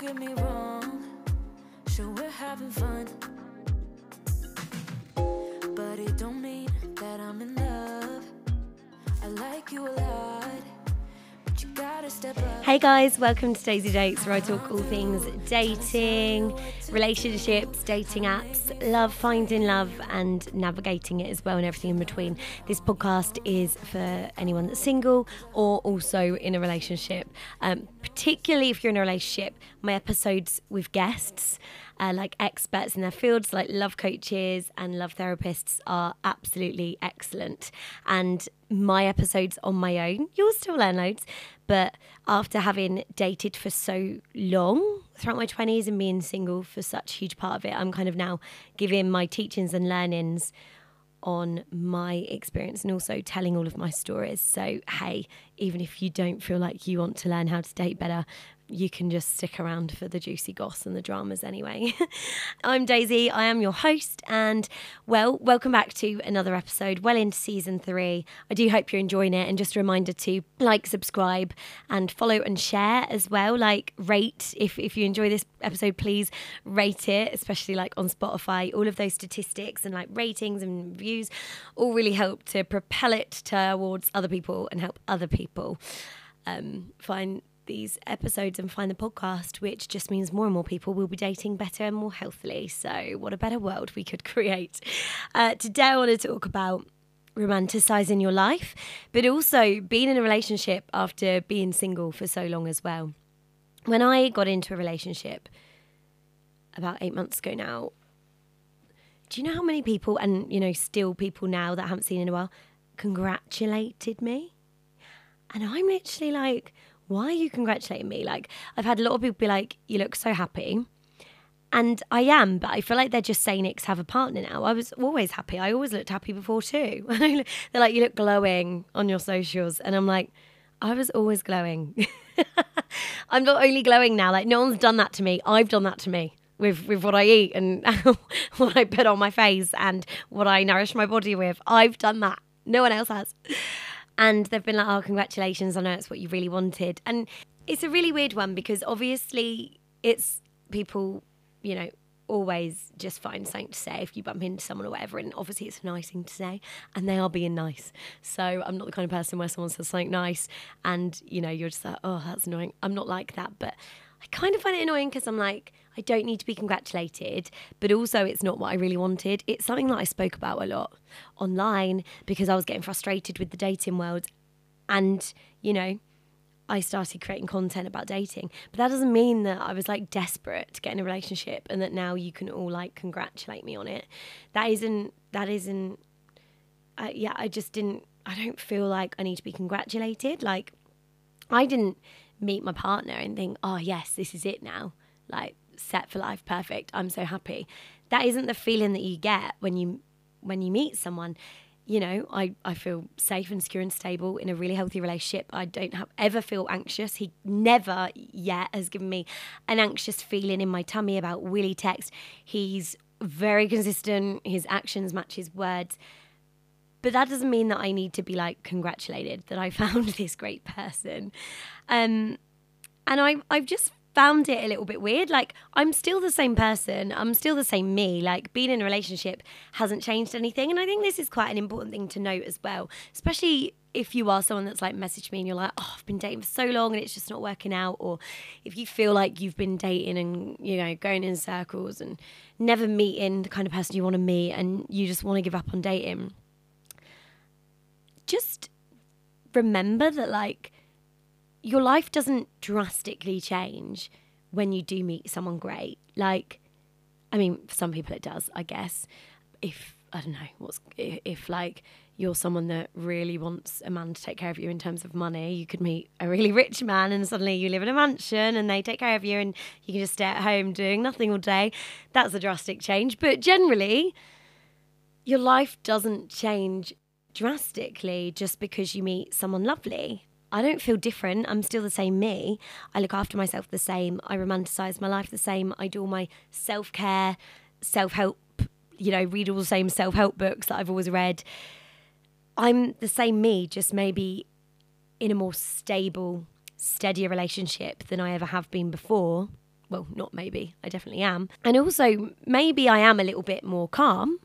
get me wrong. Sure, we're having fun. But it don't mean that I'm in love. I like you a lot. Hey guys, welcome to Daisie Dates, where I talk all things dating, relationships, dating apps, love, finding love, and navigating it as well, and everything in between. This podcast is for anyone that's single or also in a relationship. Um, particularly if you're in a relationship, my episodes with guests. Uh, like experts in their fields, like love coaches and love therapists, are absolutely excellent. And my episodes on my own, you'll still learn loads. But after having dated for so long throughout my 20s and being single for such a huge part of it, I'm kind of now giving my teachings and learnings on my experience and also telling all of my stories. So, hey, even if you don't feel like you want to learn how to date better, you can just stick around for the juicy goss and the dramas anyway. I'm Daisie, I am your host, and well, welcome back to another episode, well into season three. I do hope you're enjoying it, and just a reminder to like, subscribe, and follow and share as well. Like, rate if, if you enjoy this episode, please rate it, especially like on Spotify. All of those statistics and like ratings and reviews all really help to propel it towards other people and help other people um, find these episodes and find the podcast, which just means more and more people will be dating better and more healthily. So, what a better world we could create. Uh, today, I want to talk about romanticizing your life, but also being in a relationship after being single for so long as well. When I got into a relationship about eight months ago now, do you know how many people, and you know, still people now that I haven't seen in a while, congratulated me? And I'm literally like, why are you congratulating me? Like, I've had a lot of people be like, you look so happy. And I am, but I feel like they're just saying it have a partner now. I was always happy. I always looked happy before too. they're like, you look glowing on your socials. And I'm like, I was always glowing. I'm not only glowing now, like, no one's done that to me. I've done that to me with, with what I eat and what I put on my face and what I nourish my body with. I've done that. No one else has. And they've been like, oh, congratulations. I know it's what you really wanted. And it's a really weird one because obviously it's people, you know, always just find something to say if you bump into someone or whatever. And obviously it's a nice thing to say. And they are being nice. So I'm not the kind of person where someone says something nice and, you know, you're just like, oh, that's annoying. I'm not like that. But I kind of find it annoying because I'm like, I don't need to be congratulated, but also it's not what I really wanted. It's something that I spoke about a lot online because I was getting frustrated with the dating world. And, you know, I started creating content about dating. But that doesn't mean that I was like desperate to get in a relationship and that now you can all like congratulate me on it. That isn't, that isn't, uh, yeah, I just didn't, I don't feel like I need to be congratulated. Like, I didn't meet my partner and think, oh, yes, this is it now. Like, set for life, perfect. I'm so happy. That isn't the feeling that you get when you when you meet someone. You know, I, I feel safe and secure and stable in a really healthy relationship. I don't have, ever feel anxious. He never yet has given me an anxious feeling in my tummy about Willie text. He's very consistent. His actions match his words. But that doesn't mean that I need to be like congratulated that I found this great person. Um, and I, I've just found it a little bit weird. Like, I'm still the same person. I'm still the same me. Like, being in a relationship hasn't changed anything. And I think this is quite an important thing to note as well, especially if you are someone that's like messaged me and you're like, oh, I've been dating for so long and it's just not working out. Or if you feel like you've been dating and, you know, going in circles and never meeting the kind of person you want to meet and you just want to give up on dating, just remember that, like, your life doesn't drastically change when you do meet someone great. Like, I mean, for some people it does, I guess. If I don't know what's if, if like you're someone that really wants a man to take care of you in terms of money, you could meet a really rich man and suddenly you live in a mansion and they take care of you and you can just stay at home doing nothing all day. That's a drastic change. But generally, your life doesn't change drastically just because you meet someone lovely. I don't feel different. I'm still the same me. I look after myself the same. I romanticize my life the same. I do all my self care, self help, you know, read all the same self help books that I've always read. I'm the same me, just maybe in a more stable, steadier relationship than I ever have been before. well, not maybe, I definitely am. And also, maybe I am a little bit more calm,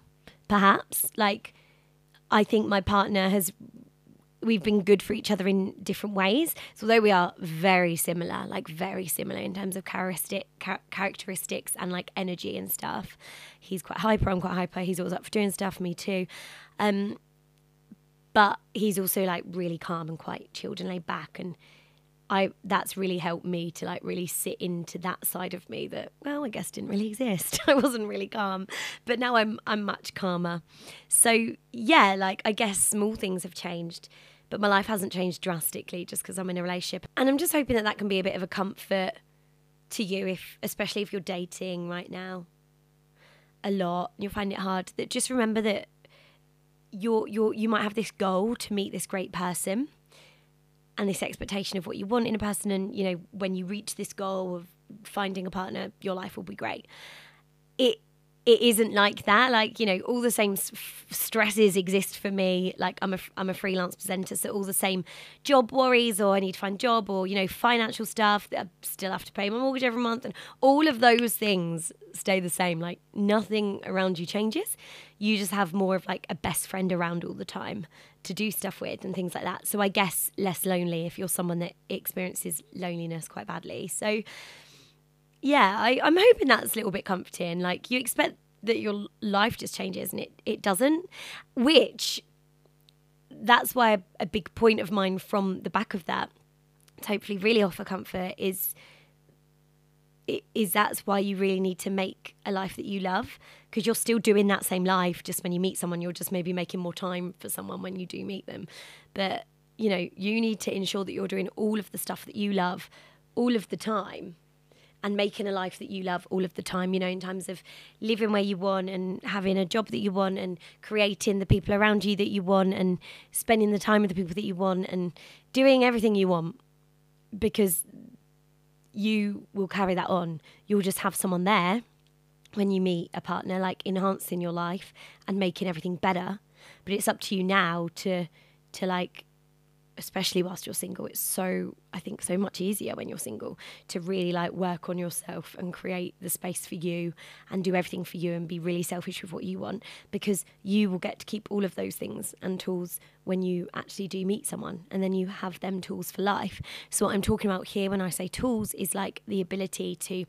perhaps. Like, I think my partner has we've been good for each other in different ways. So although we are very similar, like very similar in terms of characteristic char- characteristics and like energy and stuff, he's quite hyper. I'm quite hyper. He's always up for doing stuff. Me too. Um, but he's also like really calm and quite chilled and laid back and. I that's really helped me to like really sit into that side of me that well I guess didn't really exist. I wasn't really calm, but now I'm I'm much calmer. So yeah, like I guess small things have changed but my life hasn't changed drastically just because I'm in a relationship. And I'm just hoping that that can be a bit of a comfort to you, if especially if you're dating right now a lot and you'll find it hard. That just remember that you're you're you might have this goal to meet this great person and this expectation of what you want in a person and you know when you reach this goal of finding a partner your life will be great it it isn't like that. Like you know, all the same f- stresses exist for me. Like I'm a I'm a freelance presenter, so all the same job worries, or I need to find a job, or you know, financial stuff that I still have to pay my mortgage every month, and all of those things stay the same. Like nothing around you changes. You just have more of like a best friend around all the time to do stuff with and things like that. So I guess less lonely if you're someone that experiences loneliness quite badly. So yeah, I, I'm hoping that's a little bit comforting. Like you expect that your life just changes and it, it doesn't, which that's why a, a big point of mine from the back of that to hopefully really offer comfort is is that's why you really need to make a life that you love because you're still doing that same life just when you meet someone. You're just maybe making more time for someone when you do meet them. But you know you need to ensure that you're doing all of the stuff that you love all of the time and making a life that you love all of the time, you know, in terms of living where you want and having a job that you want and creating the people around you that you want and spending the time with the people that you want and doing everything you want. Because you will carry that on. You'll just have someone there when you meet a partner, like enhancing your life and making everything better. But it's up to you now to to like especially whilst you're single it's so i think so much easier when you're single to really like work on yourself and create the space for you and do everything for you and be really selfish with what you want because you will get to keep all of those things and tools when you actually do meet someone and then you have them tools for life. So what i'm talking about here when i say tools is like the ability to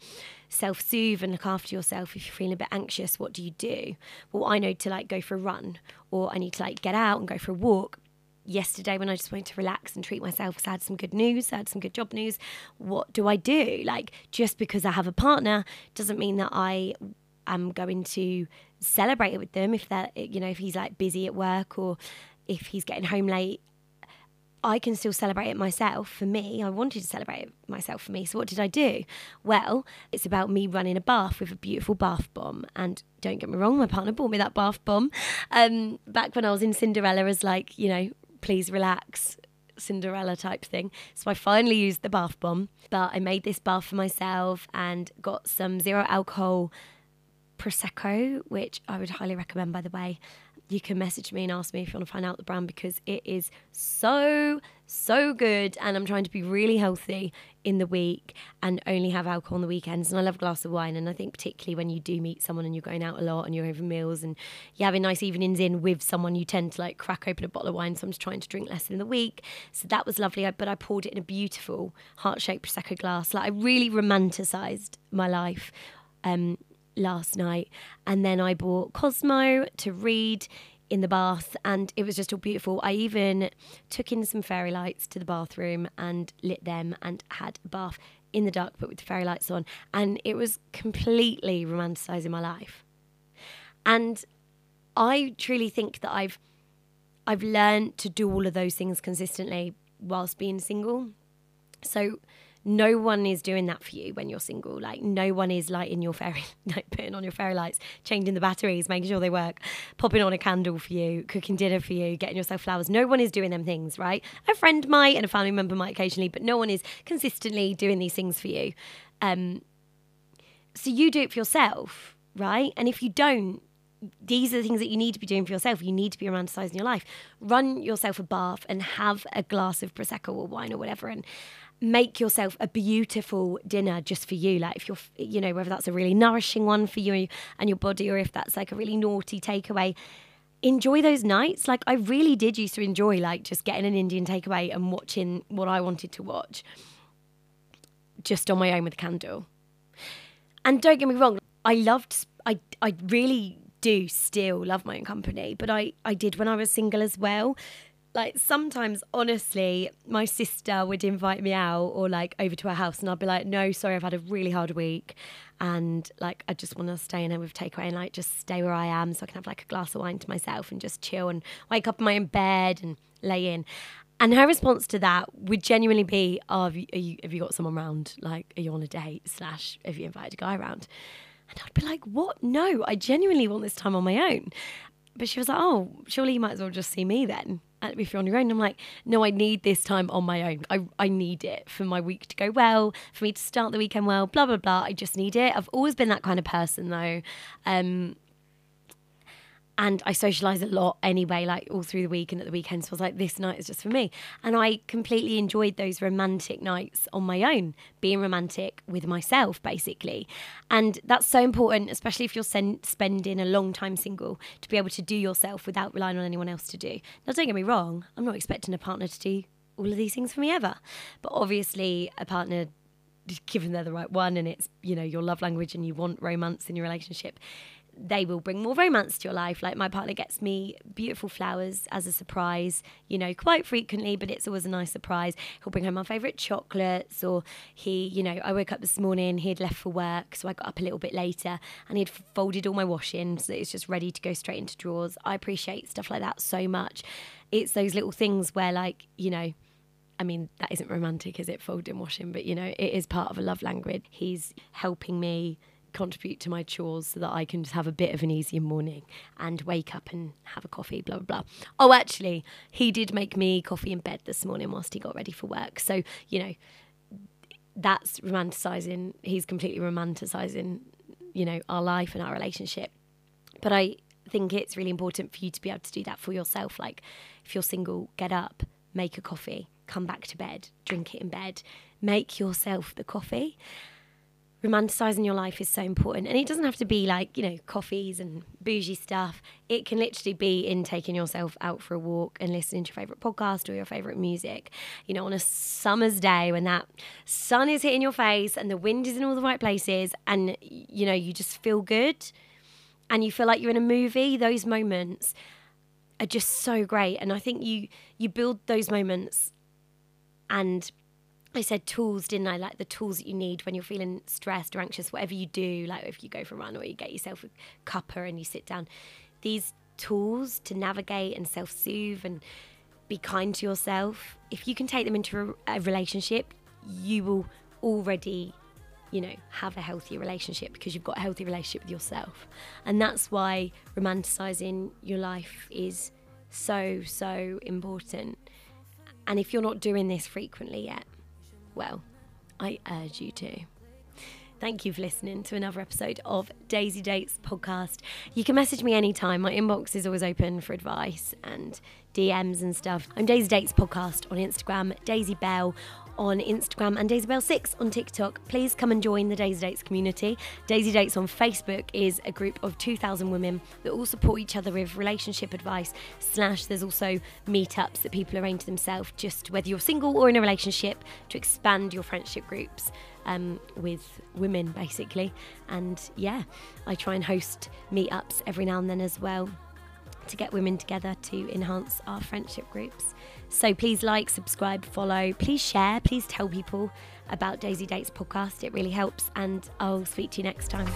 self-soothe and look after yourself if you're feeling a bit anxious what do you do? Well i know to like go for a run or i need to like get out and go for a walk yesterday when I just wanted to relax and treat myself because I had some good news, I had some good job news. What do I do? Like, just because I have a partner doesn't mean that I am going to celebrate it with them if that you know if he's like busy at work or if he's getting home late I can still celebrate it myself for me. I wanted to celebrate it myself for me. So what did I do? Well, it's about me running a bath with a beautiful bath bomb. And don't get me wrong, my partner bought me that bath bomb um, back when I was in Cinderella as like, you know, please relax Cinderella type thing. So I finally used the bath bomb, but I made this bath for myself and got some zero alcohol prosecco, which I would highly recommend by the way you can message me and ask me if you want to find out the brand because it is so so good and I'm trying to be really healthy in the week and only have alcohol on the weekends and I love a glass of wine and I think particularly when you do meet someone and you're going out a lot and you're over meals and you're having nice evenings in with someone you tend to like crack open a bottle of wine so I'm just trying to drink less in the week. So that was lovely but I poured it in a beautiful heart-shaped prosecco glass. Like I really romanticized my life um, last night. And then I bought Cosmo to read in the bath and it was just all beautiful. I even took in some fairy lights to the bathroom and lit them and had a bath in the dark but with the fairy lights on and it was completely romanticizing my life. And I truly think that I've I've learned to do all of those things consistently whilst being single. So no one is doing that for you when you're single. Like no one is lighting your fairy, like putting on your fairy lights, changing the batteries, making sure they work, popping on a candle for you, cooking dinner for you, getting yourself flowers. No one is doing them things, right? A friend might and a family member might occasionally, but no one is consistently doing these things for you. Um, so you do it for yourself, right? And if you don't, these are the things that you need to be doing for yourself. You need to be romanticizing your life. Run yourself a bath and have a glass of prosecco or wine or whatever, and make yourself a beautiful dinner just for you. Like if you're, you know, whether that's a really nourishing one for you and your body, or if that's like a really naughty takeaway. Enjoy those nights. Like I really did used to enjoy like just getting an Indian takeaway and watching what I wanted to watch, just on my own with a candle. And don't get me wrong, I loved. I I really do still love my own company, but I I did when I was single as well like sometimes honestly my sister would invite me out or like over to her house and i'd be like no sorry i've had a really hard week and like i just want to stay in her with takeaway and like just stay where i am so i can have like a glass of wine to myself and just chill and wake up in my own bed and lay in and her response to that would genuinely be oh have you, you, have you got someone around like are you on a date slash have you invited a guy around and I'd be like, what? No, I genuinely want this time on my own. But she was like, oh, surely you might as well just see me then if you're on your own. I'm like, no, I need this time on my own. I, I need it for my week to go well, for me to start the weekend well, blah, blah, blah. I just need it. I've always been that kind of person though. Um, and I socialize a lot anyway, like all through the week and at the weekends. So I was like, this night is just for me. And I completely enjoyed those romantic nights on my own, being romantic with myself, basically. And that's so important, especially if you're sen- spending a long time single, to be able to do yourself without relying on anyone else to do. Now, don't get me wrong, I'm not expecting a partner to do all of these things for me ever. But obviously, a partner given they're the right one and it's you know your love language and you want romance in your relationship they will bring more romance to your life. Like my partner gets me beautiful flowers as a surprise, you know, quite frequently, but it's always a nice surprise. He'll bring home my favourite chocolates, or he, you know, I woke up this morning, he had left for work, so I got up a little bit later and he'd folded all my washing so it's just ready to go straight into drawers. I appreciate stuff like that so much. It's those little things where, like, you know, I mean, that isn't romantic, is it? Folding washing, but you know, it is part of a love language. He's helping me contribute to my chores so that I can just have a bit of an easier morning and wake up and have a coffee, blah, blah, blah. Oh, actually, he did make me coffee in bed this morning whilst he got ready for work. So, you know, that's romanticizing. He's completely romanticizing, you know, our life and our relationship. But I think it's really important for you to be able to do that for yourself. Like, if you're single, get up, make a coffee, come back to bed, drink it in bed, make yourself the coffee romanticizing your life is so important. And it doesn't have to be like, you know, coffees and bougie stuff. It can literally be in taking yourself out for a walk and listening to your favorite podcast or your favorite music. You know, on a summer's day when that sun is hitting your face and the wind is in all the right places and, you know, you just feel good and you feel like you're in a movie, those moments are just so great. And I think you you build those moments and I said tools, didn't I? Like the tools that you need when you're feeling stressed or anxious, whatever you do, like if you go for a run or you get yourself a cuppa and you sit down. These tools to navigate and self soothe and be kind to yourself, if you can take them into a, relationship, you will already, you know, have a healthy relationship because you've got a healthy relationship with yourself. And that's why romanticizing your life is so, so important. And if you're not doing this frequently yet, well, I urge you to. Thank you for listening to another episode of Daisie Dates podcast. You can message me anytime. My inbox is always open for advice and DMs and stuff. I'm Daisie Dates podcast on Instagram, Daisie Belle on Instagram and Daisie Belle 6 on TikTok. Please come and join the Daisie Dates community. Daisie Dates on Facebook is a group of 2,000 women that all support each other with relationship advice. Slash, there's also meetups that people arrange themselves, just whether you're single or in a relationship, to expand your friendship groups. Um, with women basically, and yeah, I try and host meetups every now and then as well to get women together to enhance our friendship groups. So please like, subscribe, follow, please share, please tell people about Daisie Dates podcast. It really helps, and I'll speak to you next time.